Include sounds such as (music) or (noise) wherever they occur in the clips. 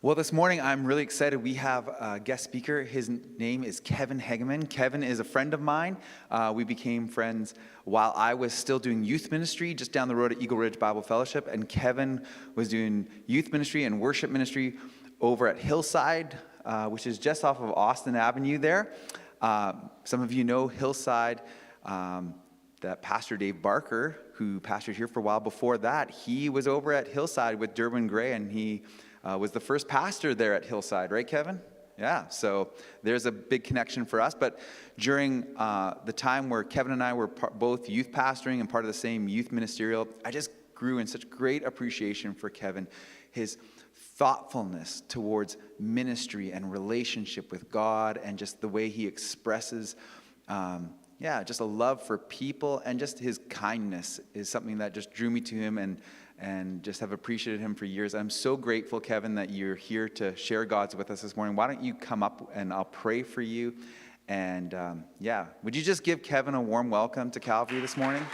Well, this morning I'm really excited. We have a guest speaker. His name is Kevin Hegeman. Kevin is a friend of mine. Uh, we became friends while I was still doing youth ministry just down the road at Eagle Ridge Bible Fellowship, and Kevin was doing youth ministry and worship ministry over at Hillside, uh, which is just off of Austin Avenue there. Uh, some of you know Hillside. Um, that Pastor Dave Barker, who pastored here for a while before that, he was over at Hillside with Durbin Gray, and he uh, was the first pastor there at Hillside, right, Kevin? Yeah, so there's a big connection for us. But during uh, the time where Kevin and I were par- both youth pastoring and part of the same youth ministerial, I just grew in such great appreciation for Kevin, his thoughtfulness towards ministry and relationship with God, and just the way he expresses. Um, yeah, just a love for people and just his kindness is something that just drew me to him and and just have appreciated him for years. I'm so grateful, Kevin, that you're here to share God's with us this morning. Why don't you come up and I'll pray for you? And um, yeah, would you just give Kevin a warm welcome to Calvary this morning?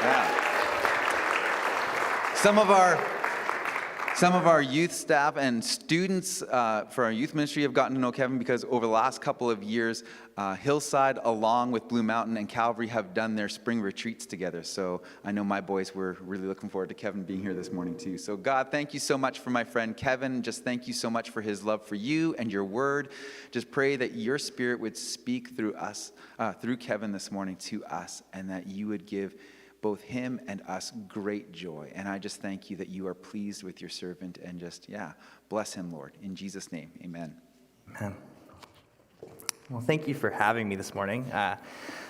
Yeah. Some of our some of our youth staff and students uh, for our youth ministry have gotten to know Kevin because over the last couple of years, uh, Hillside, along with Blue Mountain and Calvary, have done their spring retreats together. So I know my boys were really looking forward to Kevin being here this morning, too. So, God, thank you so much for my friend Kevin. Just thank you so much for his love for you and your word. Just pray that your spirit would speak through us, uh, through Kevin this morning to us, and that you would give both him and us great joy. And I just thank you that you are pleased with your servant and just, yeah, bless him, Lord. In Jesus' name, amen. Amen. Well, thank you for having me this morning. Uh,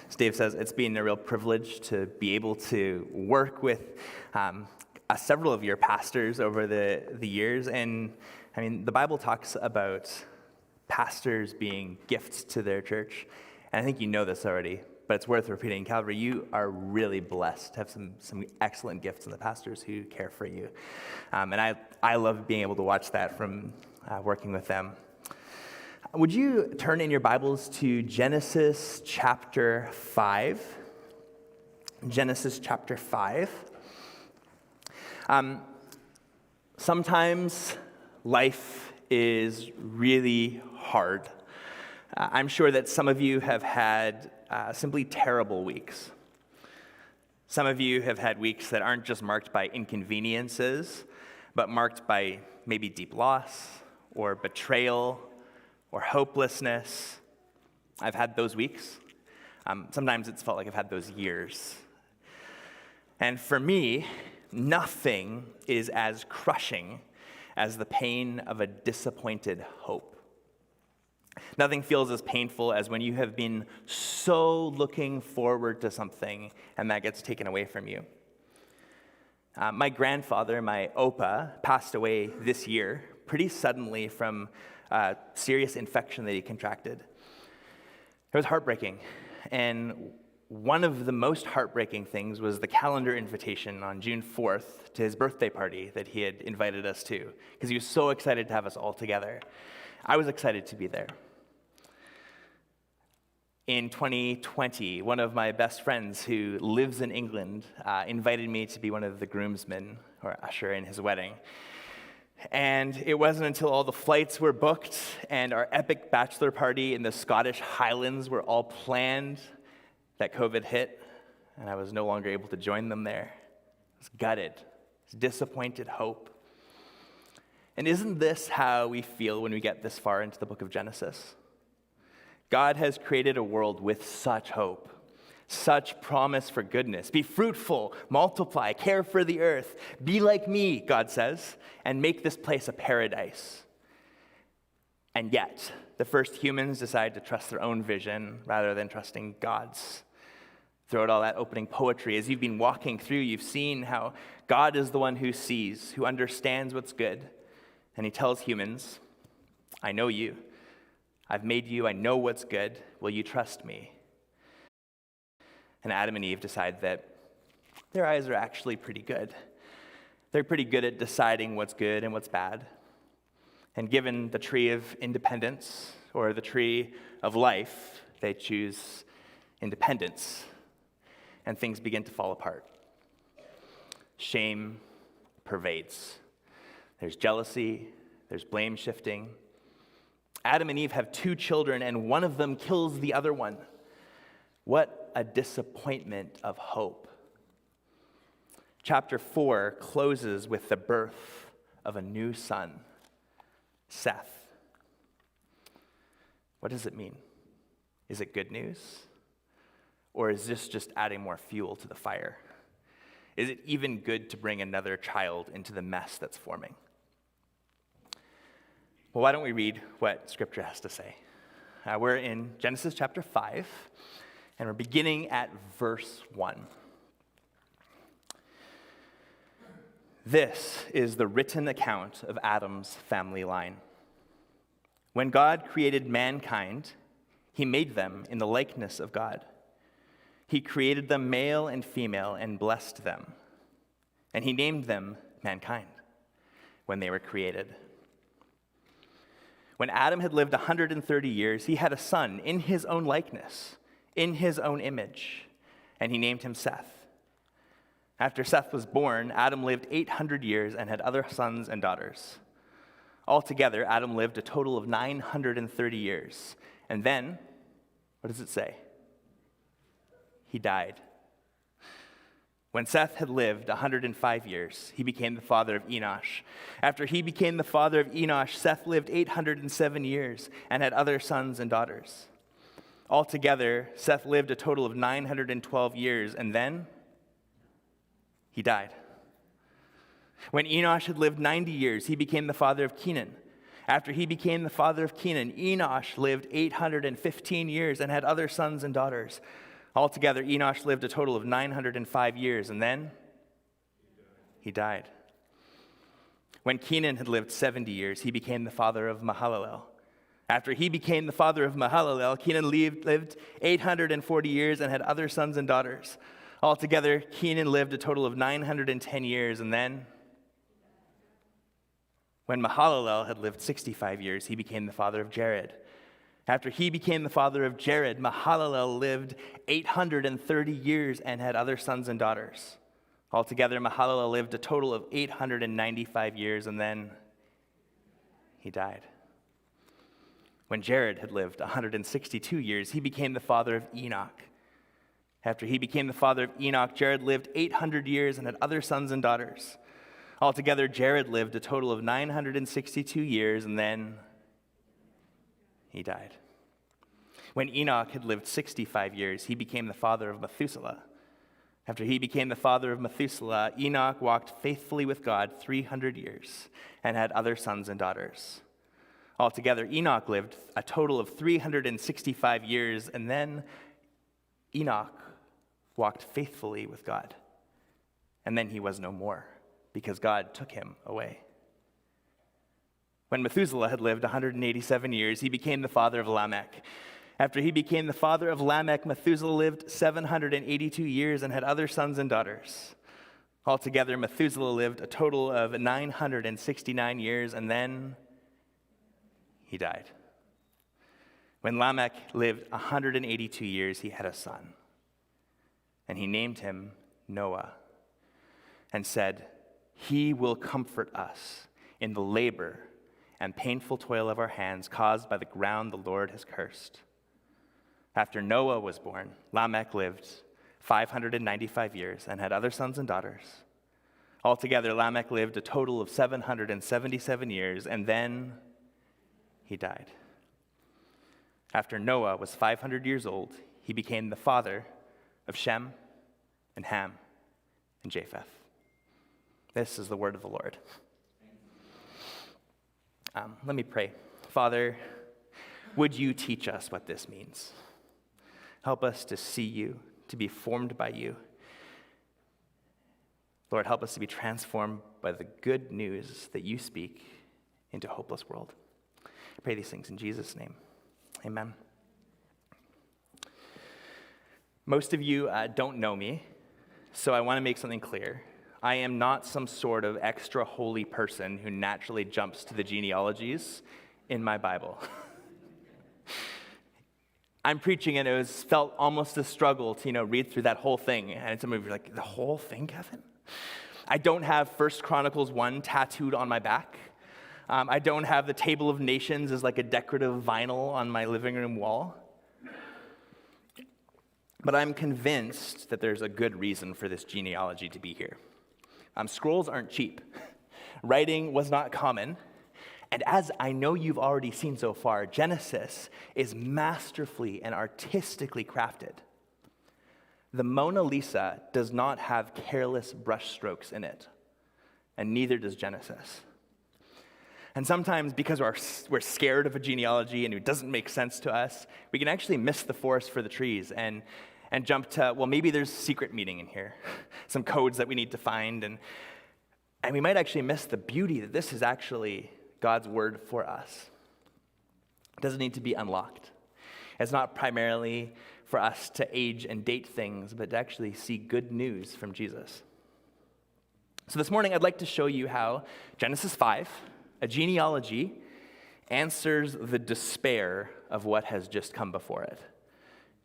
as Dave says, it's been a real privilege to be able to work with um, uh, several of your pastors over the, the years. And I mean, the Bible talks about pastors being gifts to their church. And I think you know this already, but it's worth repeating. Calvary, you are really blessed to have some, some excellent gifts in the pastors who care for you. Um, and I, I love being able to watch that from uh, working with them. Would you turn in your Bibles to Genesis chapter 5? Genesis chapter 5. Um, sometimes life is really hard. Uh, I'm sure that some of you have had uh, simply terrible weeks. Some of you have had weeks that aren't just marked by inconveniences, but marked by maybe deep loss or betrayal or hopelessness. I've had those weeks. Um, sometimes it's felt like I've had those years. And for me, nothing is as crushing as the pain of a disappointed hope. Nothing feels as painful as when you have been so looking forward to something and that gets taken away from you. Uh, my grandfather, my opa, passed away this year pretty suddenly from a serious infection that he contracted. It was heartbreaking. And one of the most heartbreaking things was the calendar invitation on June 4th to his birthday party that he had invited us to, because he was so excited to have us all together. I was excited to be there in 2020, one of my best friends who lives in England uh, invited me to be one of the groomsmen or usher in his wedding. And it wasn't until all the flights were booked and our epic bachelor party in the Scottish Highlands were all planned that COVID hit, and I was no longer able to join them there. I was gutted, I was disappointed hope. And isn't this how we feel when we get this far into the book of Genesis? God has created a world with such hope, such promise for goodness. Be fruitful, multiply, care for the earth. Be like me, God says, and make this place a paradise. And yet, the first humans decide to trust their own vision rather than trusting God's. Throughout all that opening poetry, as you've been walking through, you've seen how God is the one who sees, who understands what's good. And he tells humans, I know you. I've made you, I know what's good. Will you trust me? And Adam and Eve decide that their eyes are actually pretty good. They're pretty good at deciding what's good and what's bad. And given the tree of independence or the tree of life, they choose independence. And things begin to fall apart. Shame pervades. There's jealousy, there's blame shifting. Adam and Eve have two children, and one of them kills the other one. What a disappointment of hope. Chapter 4 closes with the birth of a new son, Seth. What does it mean? Is it good news? Or is this just adding more fuel to the fire? Is it even good to bring another child into the mess that's forming? Well, why don't we read what Scripture has to say? Uh, we're in Genesis chapter 5, and we're beginning at verse 1. This is the written account of Adam's family line. When God created mankind, he made them in the likeness of God. He created them male and female and blessed them. And he named them mankind when they were created. When Adam had lived 130 years, he had a son in his own likeness, in his own image, and he named him Seth. After Seth was born, Adam lived 800 years and had other sons and daughters. Altogether, Adam lived a total of 930 years. And then, what does it say? He died. When Seth had lived 105 years, he became the father of Enosh. After he became the father of Enosh, Seth lived 807 years and had other sons and daughters. Altogether, Seth lived a total of 912 years, and then he died. When Enosh had lived 90 years, he became the father of Kenan. After he became the father of Kenan, Enosh lived 815 years and had other sons and daughters. Altogether, Enosh lived a total of 905 years, and then he died. When Kenan had lived 70 years, he became the father of Mahalalel. After he became the father of Mahalalel, Kenan lived 840 years and had other sons and daughters. Altogether, Kenan lived a total of 910 years, and then when Mahalalel had lived 65 years, he became the father of Jared. After he became the father of Jared, Mahalalel lived 830 years and had other sons and daughters. Altogether, Mahalalel lived a total of 895 years, and then he died. When Jared had lived 162 years, he became the father of Enoch. After he became the father of Enoch, Jared lived 800 years and had other sons and daughters. Altogether, Jared lived a total of 962 years, and then he died. When Enoch had lived 65 years, he became the father of Methuselah. After he became the father of Methuselah, Enoch walked faithfully with God 300 years and had other sons and daughters. Altogether, Enoch lived a total of 365 years, and then Enoch walked faithfully with God. And then he was no more, because God took him away. When Methuselah had lived 187 years, he became the father of Lamech. After he became the father of Lamech, Methuselah lived 782 years and had other sons and daughters. Altogether, Methuselah lived a total of 969 years, and then he died. When Lamech lived 182 years, he had a son, and he named him Noah, and said, He will comfort us in the labor and painful toil of our hands caused by the ground the Lord has cursed. After Noah was born, Lamech lived 595 years and had other sons and daughters. Altogether, Lamech lived a total of 777 years, and then he died. After Noah was 500 years old, he became the father of Shem and Ham and Japheth. This is the word of the Lord. Um, let me pray. Father, would you teach us what this means? Help us to see you, to be formed by you. Lord, help us to be transformed by the good news that you speak into a hopeless world. I pray these things in Jesus' name. Amen. Most of you uh, don't know me, so I want to make something clear. I am not some sort of extra holy person who naturally jumps to the genealogies in my Bible. (laughs) I'm preaching and it was felt almost a struggle to, you know, read through that whole thing. And some of you are like, the whole thing, Kevin? I don't have First Chronicles 1 tattooed on my back. Um, I don't have the Table of Nations as like a decorative vinyl on my living room wall. But I'm convinced that there's a good reason for this genealogy to be here. Um, scrolls aren't cheap, (laughs) writing was not common. And as I know you've already seen so far, Genesis is masterfully and artistically crafted. The Mona Lisa does not have careless brushstrokes in it, and neither does Genesis. And sometimes, because we're, we're scared of a genealogy and it doesn't make sense to us, we can actually miss the forest for the trees and, and jump to, well, maybe there's a secret meaning in here, (laughs) some codes that we need to find. And, and we might actually miss the beauty that this is actually God's word for us. It doesn't need to be unlocked. It's not primarily for us to age and date things, but to actually see good news from Jesus. So this morning, I'd like to show you how Genesis 5, a genealogy, answers the despair of what has just come before it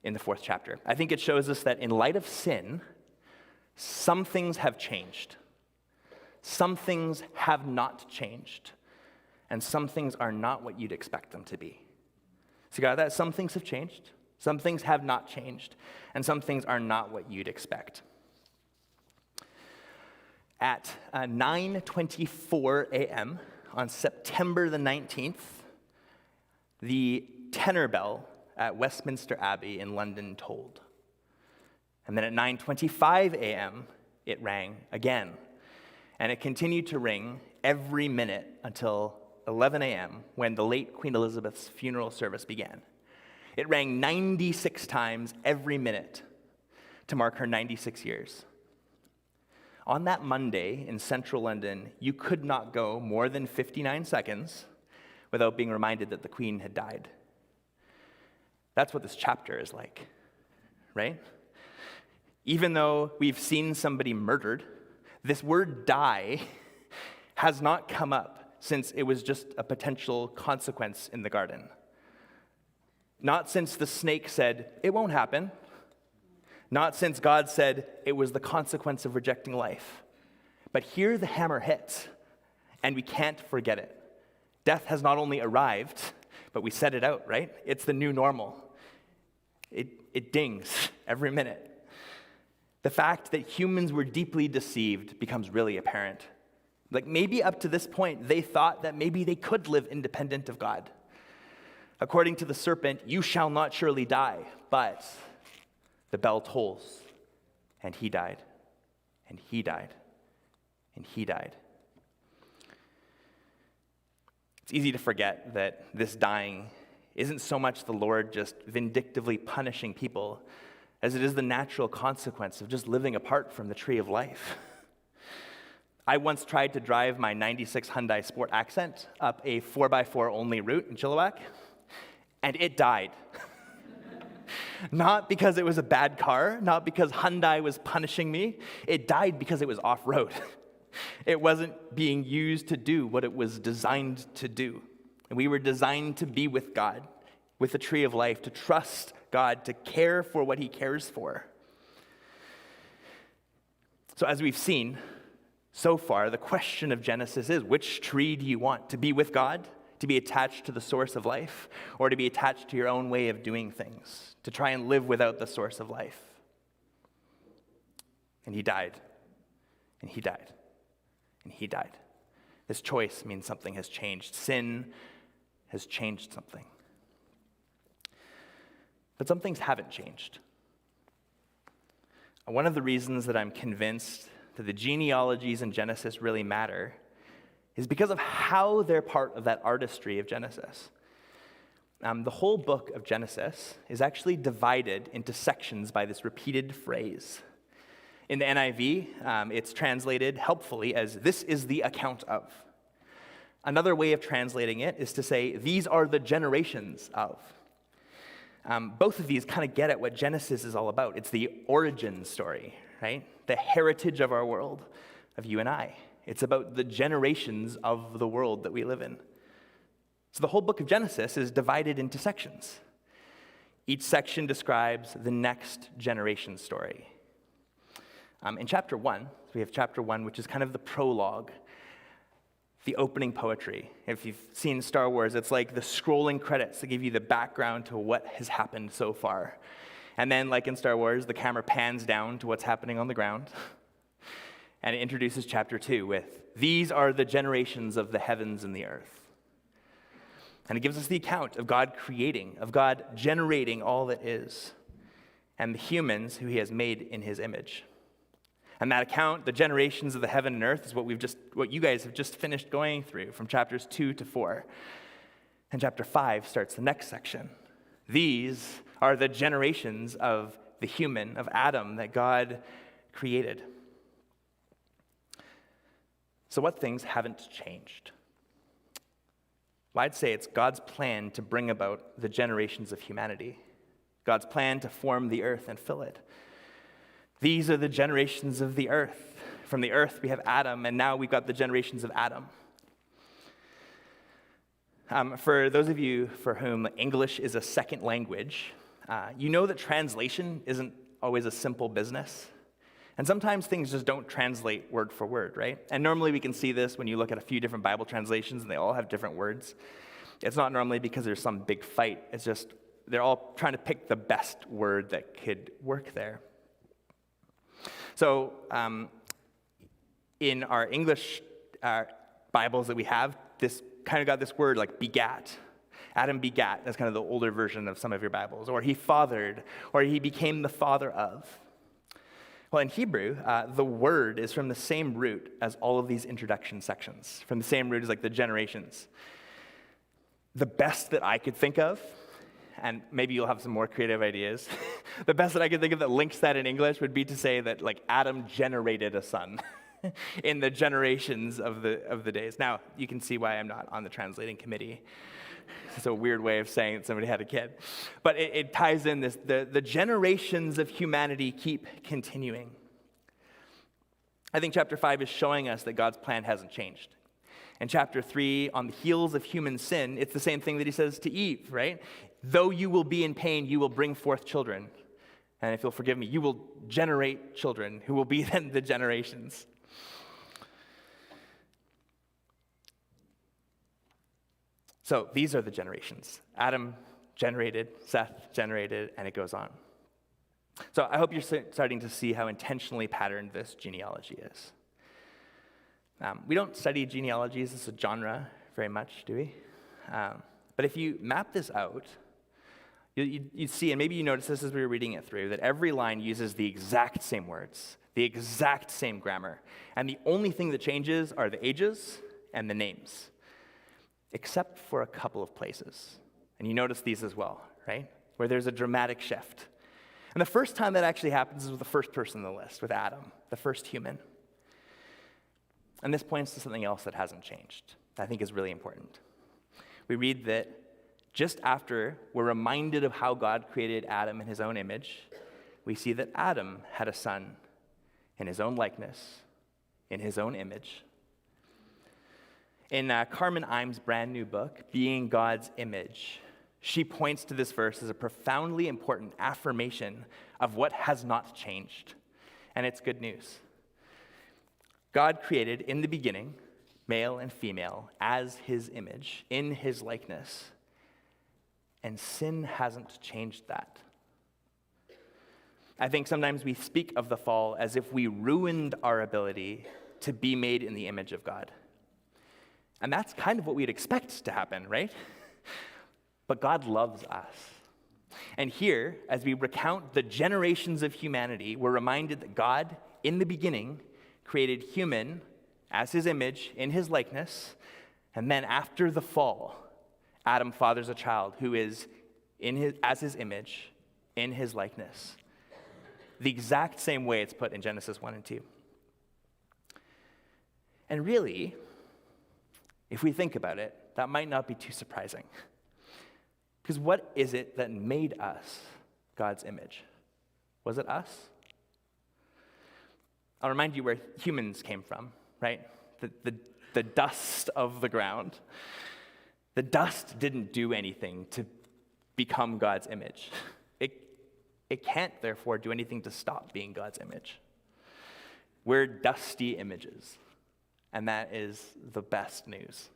in the fourth chapter. I think it shows us that in light of sin, some things have changed, some things have not changed, and some things are not what you'd expect them to be. So, got that? Some things have changed, some things have not changed, and some things are not what you'd expect. At uh, 9:24 a.m. on September the 19th, the tenor bell at Westminster Abbey in London tolled. And then at 9:25 a.m., it rang again. And it continued to ring every minute until 11 a.m., when the late Queen Elizabeth's funeral service began. It rang 96 times every minute to mark her 96 years. On that Monday in central London, you could not go more than 59 seconds without being reminded that the Queen had died. That's what this chapter is like, right? Even though we've seen somebody murdered, this word die has not come up since it was just a potential consequence in the garden. Not since the snake said, it won't happen. Not since God said it was the consequence of rejecting life. But here the hammer hits, and we can't forget it. Death has not only arrived, but we set it out, right? It's the new normal. It, it dings (laughs) every minute. The fact that humans were deeply deceived becomes really apparent. Like maybe up to this point, they thought that maybe they could live independent of God. According to the serpent, you shall not surely die. But the bell tolls, and he died, and he died, and he died. It's easy to forget that this dying isn't so much the Lord just vindictively punishing people as it is the natural consequence of just living apart from the tree of life. (laughs) I once tried to drive my 96 Hyundai Sport Accent up a 4x4 only route in Chilliwack, and it died. (laughs) not because it was a bad car, not because Hyundai was punishing me. It died because it was off road. (laughs) it wasn't being used to do what it was designed to do. And we were designed to be with God, with the tree of life, to trust God, to care for what He cares for. So, as we've seen so far, the question of Genesis is which tree do you want? To be with God, to be attached to the source of life, or to be attached to your own way of doing things, to try and live without the source of life? And He died, and He died, and He died. This choice means something has changed. Sin has changed something. But some things haven't changed. One of the reasons that I'm convinced that the genealogies in Genesis really matter is because of how they're part of that artistry of Genesis. Um, the whole book of Genesis is actually divided into sections by this repeated phrase. In the NIV, um, it's translated helpfully as this is the account of. Another way of translating it is to say, these are the generations of. Um, both of these kind of get at what Genesis is all about. It's the origin story, right? The heritage of our world, of you and I. It's about the generations of the world that we live in. So the whole book of Genesis is divided into sections. Each section describes the next generation story. Um, in chapter one, we have chapter one, which is kind of the prologue the opening poetry. If you've seen Star Wars, it's like the scrolling credits that give you the background to what has happened so far. And then, like in Star Wars, the camera pans down to what's happening on the ground. (laughs) And it introduces chapter two with, These are the generations of the heavens and the earth. And it gives us the account of God creating, of God generating all that is, and the humans who he has made in his image. And that account, the generations of the heaven and earth, is what we've just what you guys have just finished going through from chapters two to four. And chapter five starts the next section. These are the generations of the human, of Adam, that God created. So, what things haven't changed? Well, I'd say it's God's plan to bring about the generations of humanity, God's plan to form the earth and fill it. These are the generations of the earth. From the earth, we have Adam, and now we've got the generations of Adam. Um, for those of you for whom English is a second language, uh, you know that translation isn't always a simple business. And sometimes things just don't translate word for word, right? And normally we can see this when you look at a few different Bible translations and they all have different words. It's not normally because there's some big fight, it's just they're all trying to pick the best word that could work there. So, um, in our English uh, Bibles that we have, this kind of got this word like begat. Adam begat, that's kind of the older version of some of your Bibles. Or he fathered, or he became the father of. Well, in Hebrew, uh, the word is from the same root as all of these introduction sections, from the same root as like the generations. The best that I could think of and maybe you'll have some more creative ideas. (laughs) the best that I could think of that links that in English would be to say that like Adam generated a son (laughs) in the generations of the of the days. Now you can see why I'm not on the translating committee. It's a weird way of saying that somebody had a kid, but it, it ties in this. The, the generations of humanity keep continuing. I think chapter five is showing us that God's plan hasn't changed. In chapter 3, on the heels of human sin, it's the same thing that he says to Eve, right? Though you will be in pain, you will bring forth children. And if you'll forgive me, you will generate children who will be (laughs) then the generations. So these are the generations. Adam generated, Seth generated, and it goes on. So I hope you're starting to see how intentionally patterned this genealogy is. Um, we don't study genealogies as a genre very much, do we? Um, but if you map this out, you, see, and maybe you notice this as we were reading it through, that every line uses the exact same words, the exact same grammar. And the only thing that changes are the ages and the names, except for a couple of places. And you notice these as well, right? Where there's a dramatic shift. And the first time that actually happens is with the first person on the list, with Adam, the first human. And this points to something else that hasn't changed, that I think is really important. We read that just after we're reminded of how God created Adam in his own image, we see that Adam had a son in his own likeness, in his own image. In uh, Carmen Imes' brand new book, Being God's Image, she points to this verse as a profoundly important affirmation of what has not changed. And it's good news. God created in the beginning, male and female, as his image, in his likeness. And sin hasn't changed that. I think sometimes we speak of the fall as if we ruined our ability to be made in the image of God. And that's kind of what we'd expect to happen, right? (laughs) But God loves us. And here, as we recount the generations of humanity, we're reminded that God, in the beginning, created human as his image, in his likeness, and then after the fall, Adam fathers a child who is in his, as his image, in his likeness. The exact same way it's put in Genesis 1 and 2. And really, if we think about it, that might not be too surprising. Because what is it that made us God's image? Was it us? I'll remind you where humans came from, right? The, the, the dust of the ground. The dust didn't do anything to become God's image. It, it can't, therefore, do anything to stop being God's image. We're dusty images. and that is the best news.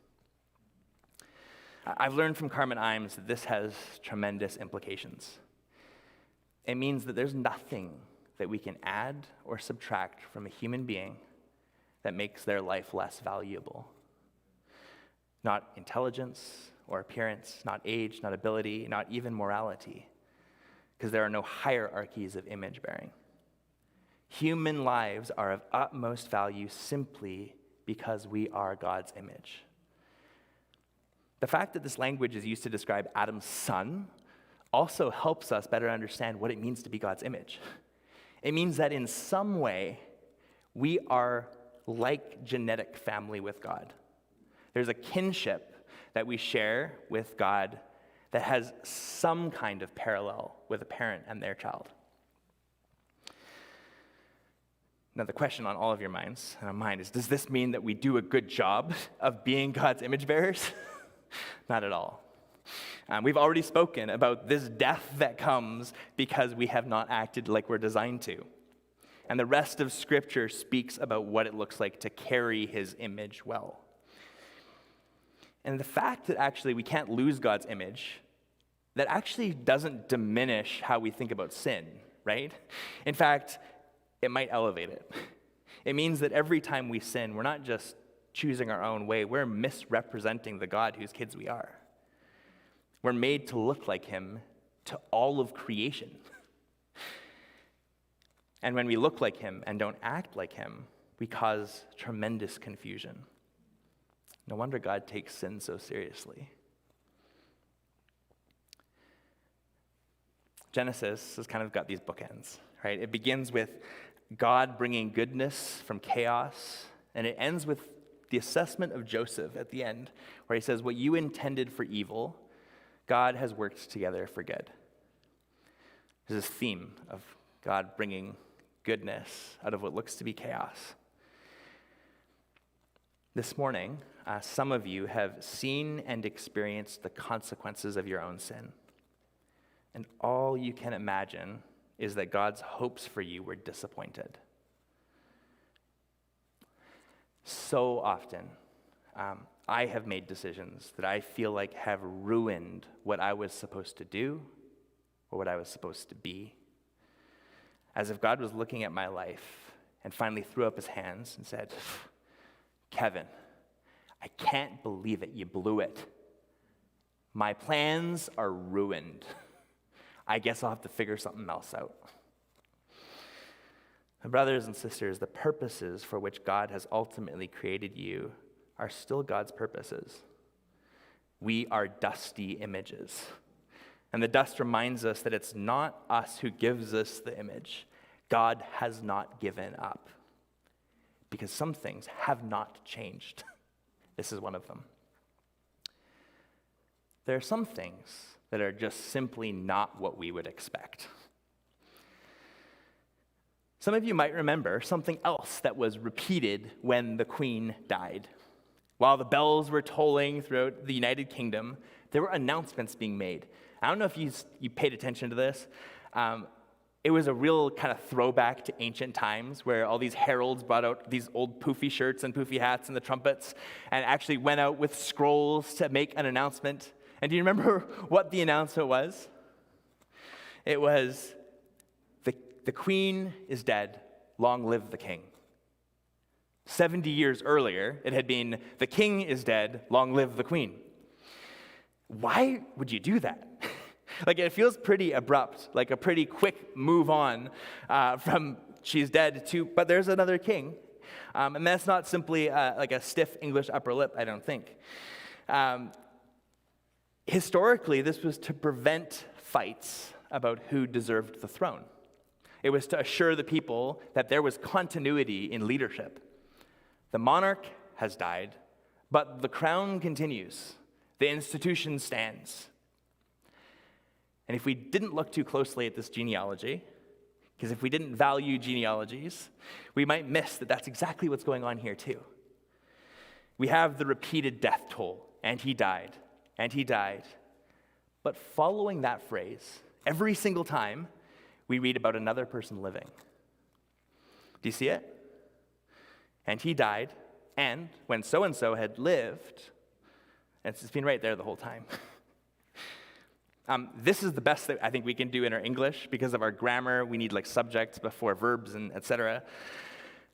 I've learned from Carmen Imes that this has tremendous implications. It means that there's nothing that we can add or subtract from a human being that makes their life less valuable. Not intelligence or appearance, not age, not ability, not even morality, because there are no hierarchies of image bearing. Human lives are of utmost value simply because we are God's image. The fact that this language is used to describe Adam's son also helps us better understand what it means to be God's image. It means that in some way, we are like genetic family with God. There's a kinship that we share with God that has some kind of parallel with a parent and their child. Now, the question on all of your minds and on mine is Does this mean that we do a good job of being God's image bearers? (laughs) Not at all. Um, we've already spoken about this death that comes because we have not acted like we're designed to. And the rest of Scripture speaks about what it looks like to carry his image well. And the fact that actually we can't lose God's image, that actually doesn't diminish how we think about sin, right? In fact, it might elevate it. It means that every time we sin, we're not just choosing our own way, we're misrepresenting the God whose kids we are. We're made to look like him to all of creation. And when we look like him and don't act like him, we cause tremendous confusion. No wonder God takes sin so seriously. Genesis has kind of got these bookends, right? It begins with God bringing goodness from chaos, and it ends with the assessment of Joseph at the end, where he says, What you intended for evil, God has worked together for good. There's this theme of God bringing goodness out of what looks to be chaos. This morning, uh, some of you have seen and experienced the consequences of your own sin. And all you can imagine is that God's hopes for you were disappointed. So often, um, I have made decisions that I feel like have ruined what I was supposed to do or what I was supposed to be. As if God was looking at my life and finally threw up his hands and said, Kevin, I can't believe it. You blew it. My plans are ruined. (laughs) I guess I'll have to figure something else out. Brothers and sisters, the purposes for which God has ultimately created you are still God's purposes. We are dusty images. And the dust reminds us that it's not us who gives us the image. God has not given up. Because some things have not changed. (laughs) This is one of them. There are some things that are just simply not what we would expect. Some of you might remember something else that was repeated when the queen died. While the bells were tolling throughout the United Kingdom, there were announcements being made. I don't know if you, you paid attention to this. Um, it was a real kind of throwback to ancient times where all these heralds brought out these old poofy shirts and poofy hats and the trumpets and actually went out with scrolls to make an announcement. And do you remember (laughs) what the announcement was? It was the, the queen is dead, long live the king. 70 years earlier, it had been the king is dead, long live the queen. Why would you do that? (laughs) like it feels pretty abrupt, like a pretty quick move on uh, from she's dead to, but there's another king. Um, and that's not simply uh, like a stiff English upper lip, I don't think. Um, historically, this was to prevent fights about who deserved the throne. It was to assure the people that there was continuity in leadership. The monarch has died, but the crown continues. The institution stands. And if we didn't look too closely at this genealogy, because if we didn't value genealogies, we might miss that that's exactly what's going on here, too. We have the repeated death toll, and he died, and he died. But following that phrase, every single time, we read about another person living. Do you see it? And he died, And when so and so had lived, and it's been right there the whole time. (laughs) Um, this is the best that I think we can do in our English because of our grammar. We need like subjects before verbs and etc.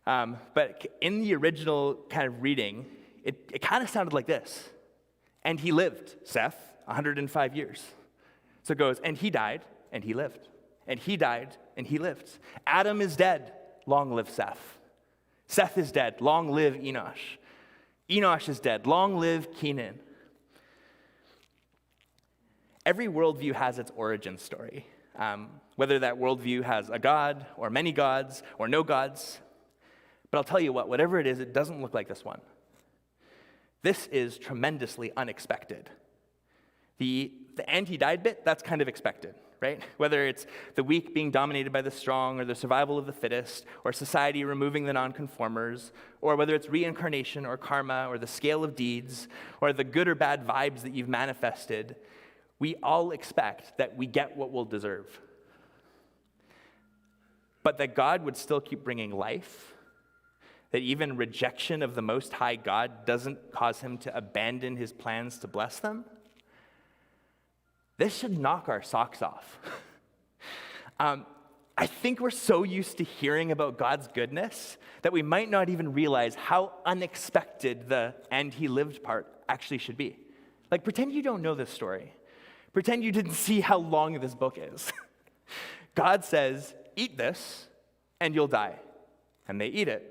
Um, but in the original kind of reading, it, it kind of sounded like this. And he lived, Seth, 105 years. So it goes, and he died, and he lived. And he died, and he lived. Adam is dead, long live Seth. Seth is dead, long live Enosh. Enosh is dead, long live Kenan. Every worldview has its origin story. Um, whether that worldview has a god, or many gods, or no gods. But I'll tell you what, whatever it is, it doesn't look like this one. This is tremendously unexpected. The, the he died bit, that's kind of expected, right? Whether it's the weak being dominated by the strong, or the survival of the fittest, or society removing the nonconformers, or whether it's reincarnation, or karma, or the scale of deeds, or the good or bad vibes that you've manifested, we all expect that we get what we'll deserve. But that God would still keep bringing life, that even rejection of the Most High God doesn't cause him to abandon his plans to bless them, this should knock our socks off. (laughs) um, I think we're so used to hearing about God's goodness that we might not even realize how unexpected the and he lived part actually should be. Like, pretend you don't know this story. Pretend you didn't see how long this book is. (laughs) God says, Eat this, and you'll die. And they eat it.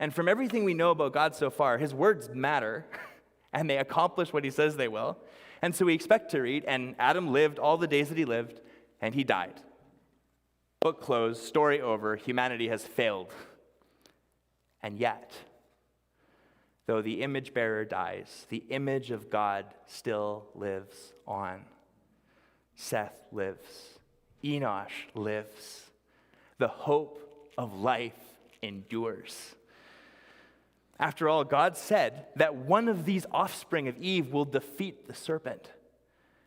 And from everything we know about God so far, his words matter, (laughs) and they accomplish what he says they will. And so we expect to read, and Adam lived all the days that he lived, and he died. Book closed, story over, humanity has failed. And yet, though the image bearer dies, the image of God still lives on. Seth lives, Enosh lives, the hope of life endures. After all, God said that one of these offspring of Eve will defeat the serpent.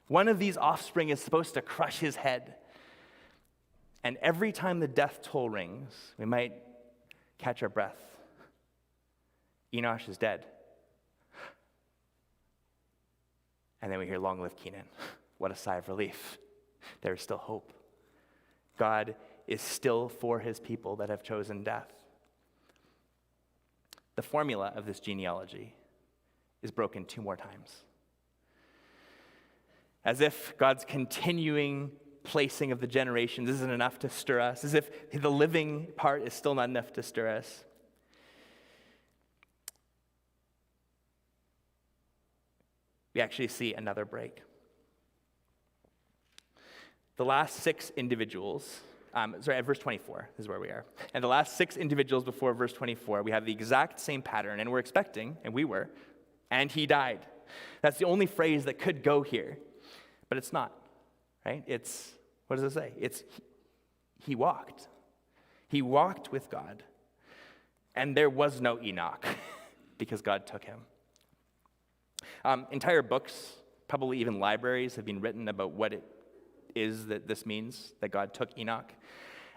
One of these offspring is supposed to crush his head. And every time the death toll rings, we might catch our breath. Enosh is dead. And then we hear, Long live Kenan. (laughs) What a sigh of relief. There is still hope. God is still for his people that have chosen death. The formula of this genealogy is broken two more times. As if God's continuing placing of the generations isn't enough to stir us, as if the living part is still not enough to stir us. We actually see another break. The last six individuals um, sorry, at verse 24 is where we are. And the last six individuals before verse 24, we have the exact same pattern, and we're expecting, and we were, and he died. That's the only phrase that could go here, but it's not, right? It's, what does it say? It's, he walked. He walked with God, and there was no Enoch (laughs) because God took him. Um, entire books, probably even libraries, have been written about what it is that this means that God took Enoch.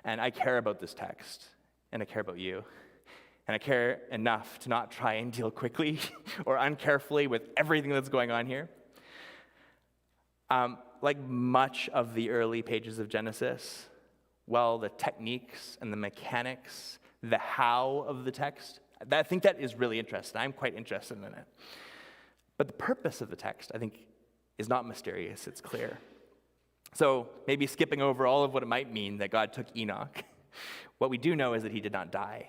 And I care about this text, and I care about you. And I care enough to not try and deal quickly (laughs) or uncarefully with everything that's going on here. Um, like much of the early pages of Genesis, well, the techniques and the mechanics, the how of the text, I think that is really interesting. I'm quite interested in it. But the purpose of the text, I think, is not mysterious, it's clear. So maybe skipping over all of what it might mean that God took Enoch, (laughs) what we do know is that he did not die.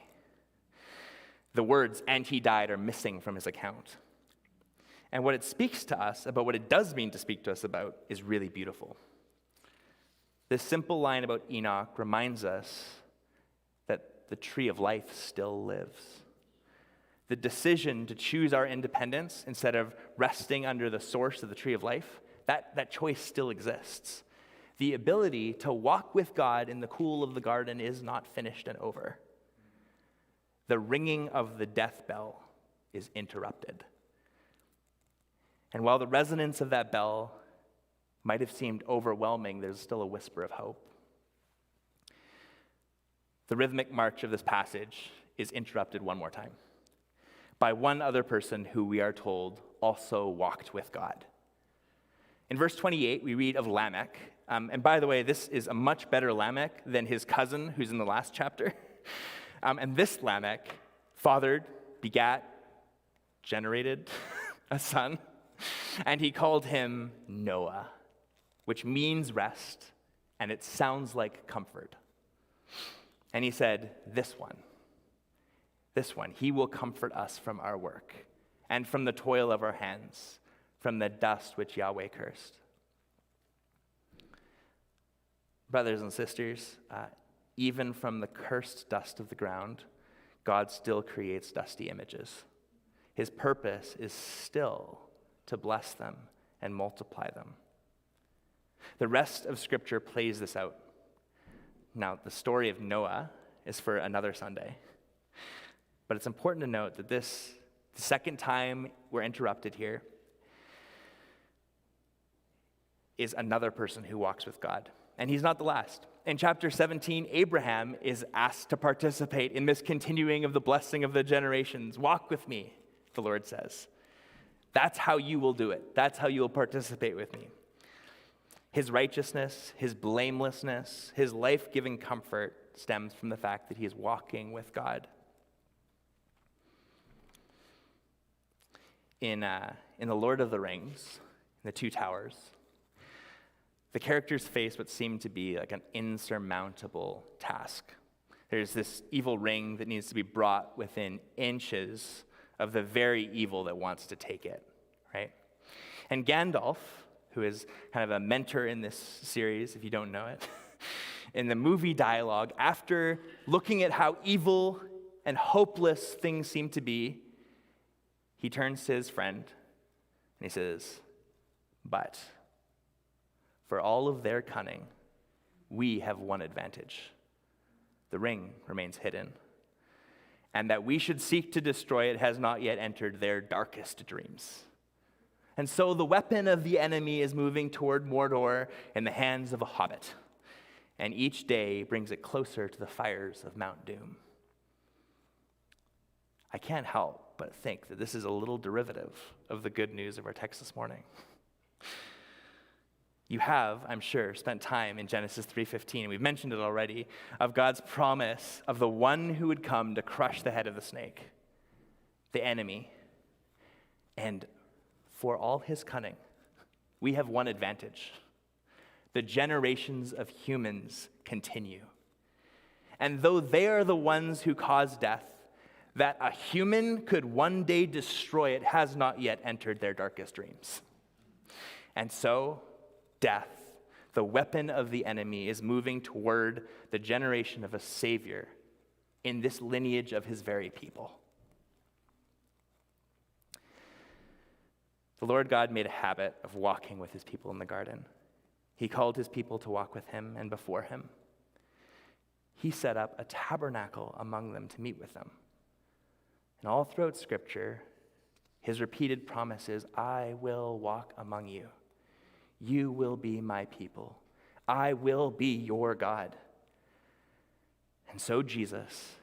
The words, and he died, are missing from his account. And what it speaks to us about what it does mean to speak to us about is really beautiful. This simple line about Enoch reminds us that the tree of life still lives. The decision to choose our independence instead of resting under the source of the tree of life, that, that choice still exists the ability to walk with God in the cool of the garden is not finished and over. The ringing of the death bell is interrupted. And while the resonance of that bell might have seemed overwhelming, there's still a whisper of hope. The rhythmic march of this passage is interrupted one more time. By one other person who we are told also walked with God. In verse 28, we read of Lamech. Um, and by the way, this is a much better Lamech than his cousin who's in the last chapter. (laughs) Um, and this Lamech fathered, begat, generated (laughs) a son, and he called him Noah, which means rest, and it sounds like comfort. And he said, This one, this one, he will comfort us from our work and from the toil of our hands, from the dust which Yahweh cursed. Brothers and sisters, uh, even from the cursed dust of the ground, God still creates dusty images. His purpose is still to bless them and multiply them. The rest of Scripture plays this out. Now, the story of Noah is for another Sunday. But it's important to note that this, the second time we're interrupted here, is another person who walks with God. And he's not the last. In chapter 17, Abraham is asked to participate in this continuing of the blessing of the generations. Walk with me, the Lord says. That's how you will do it. That's how you will participate with me. His righteousness, his blamelessness, his life giving comfort stems from the fact that he is walking with God. In, uh, in The Lord of the Rings, in the Two Towers, the characters face what seemed to be like an insurmountable task. There's this evil ring that needs to be brought within inches of the very evil that wants to take it, right? And Gandalf, who is kind of a mentor in this series, if you don't know it, (laughs) in the movie dialogue, after looking at how evil and hopeless things seem to be, he turns to his friend and he says, But for all of their cunning, we have one advantage the ring remains hidden. And that we should seek to destroy it has not yet entered their darkest dreams. And so the weapon of the enemy is moving toward Mordor in the hands of a hobbit. And each day brings it closer to the fires of Mount Doom. I can't help but think that this is a little derivative of the good news of our text this morning. You have, I'm sure, spent time in Genesis 3:15. and We've mentioned it already of God's promise of the one who would come to crush the head of the snake, the enemy. And for all his cunning, we have one advantage. The generations of humans continue. And though they are the ones who cause death, that a human could one day destroy it has not yet entered their darkest dreams. And so, death, the weapon of the enemy, is moving toward the generation of a Savior in this lineage of his very people. The Lord God made a habit of walking with his people in the garden. He called his people to walk with him and before him. He set up a tabernacle among them to meet with them. And all throughout Scripture, his repeated promise is I will walk among you. You will be my people. I will be your God. And so Jesus,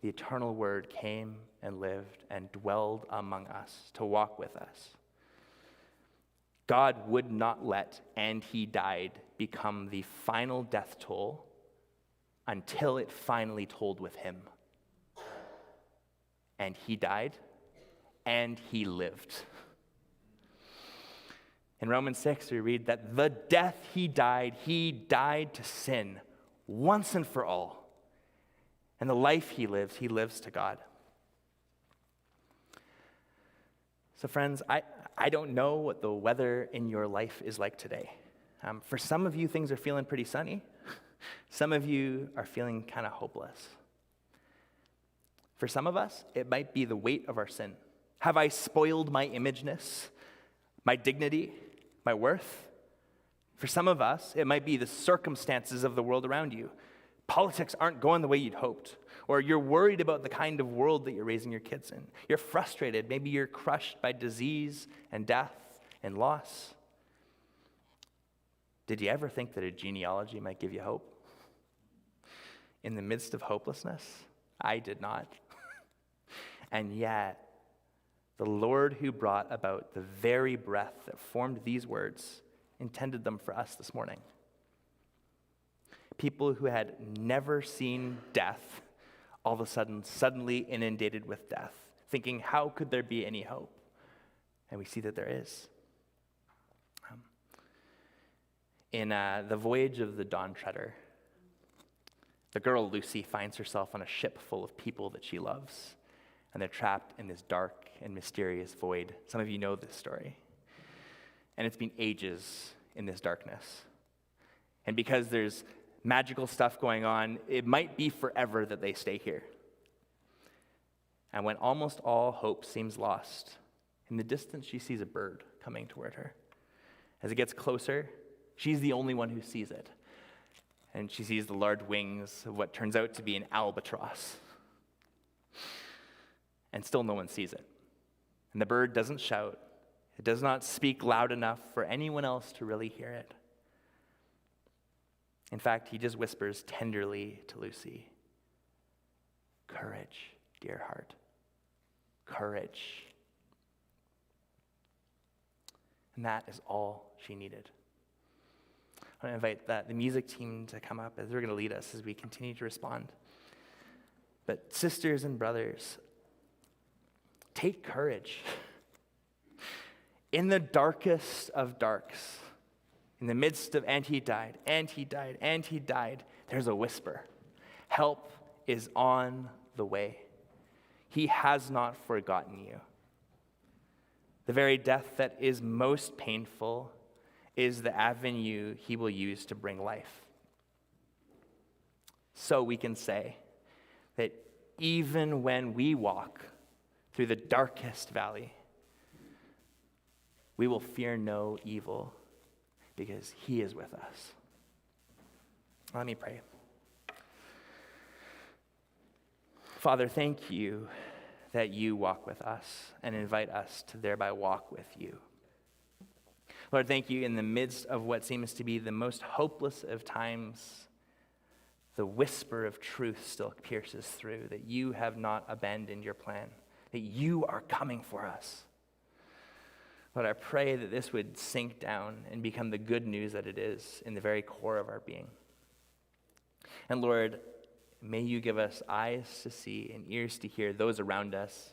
the eternal Word, came and lived and dwelled among us to walk with us. God would not let, and he died, become the final death toll until it finally told with him. And he died, and he lived. In Romans 6, we read that the death he died, he died to sin once and for all. And the life he lives, he lives to God. So, friends, I, I don't know what the weather in your life is like today. Um, for some of you, things are feeling pretty sunny. (laughs) Some of you are feeling kind of hopeless. For some of us, it might be the weight of our sin. Have I spoiled my imageness, my dignity, my worth? For some of us, it might be the circumstances of the world around you. Politics aren't going the way you'd hoped, or you're worried about the kind of world that you're raising your kids in. You're frustrated. Maybe you're crushed by disease and death and loss. Did you ever think that a genealogy might give you hope? In the midst of hopelessness, I did not. And yet, the Lord who brought about the very breath that formed these words intended them for us this morning. People who had never seen death, all of a sudden, suddenly inundated with death, thinking, how could there be any hope? And we see that there is. Um, in uh, The Voyage of the Dawn Treader, the girl Lucy finds herself on a ship full of people that she loves, and they're trapped in this dark and mysterious void. Some of you know this story. And it's been ages in this darkness. And because there's magical stuff going on, it might be forever that they stay here. And when almost all hope seems lost, in the distance she sees a bird coming toward her. As it gets closer, she's the only one who sees it and she sees the large wings of what turns out to be an albatross. And still no one sees it. And the bird doesn't shout, it does not speak loud enough for anyone else to really hear it. In fact, he just whispers tenderly to Lucy Courage, dear heart. Courage. And that is all she needed. I want to invite that, the music team to come up as they're going to lead us as we continue to respond. But, sisters and brothers, take courage. In the darkest of darks, in the midst of, and he died, and he died, and he died, there's a whisper Help is on the way. He has not forgotten you. The very death that is most painful is the avenue he will use to bring life. So we can say that even when we walk through the darkest valley, we will fear no evil because he is with us. Let me pray. Father, thank you that you walk with us and invite us to thereby walk with you. Lord, thank you in the midst of what seems to be the most hopeless of times, the whisper of truth still pierces through that you have not abandoned your plan, that you are coming for us. But I pray that this would sink down and become the good news that it is in the very core of our being. And Lord, may you give us eyes to see and ears to hear those around us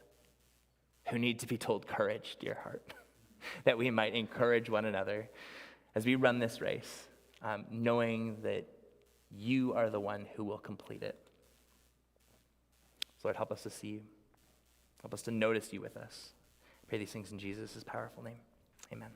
who need to be told courage, dear heart. (laughs) that we might encourage one another as we run this race, um, knowing that you are the one who will complete it. So, Lord, help us to see you. Help us to notice you with us. I pray these things in Jesus' powerful name. Amen.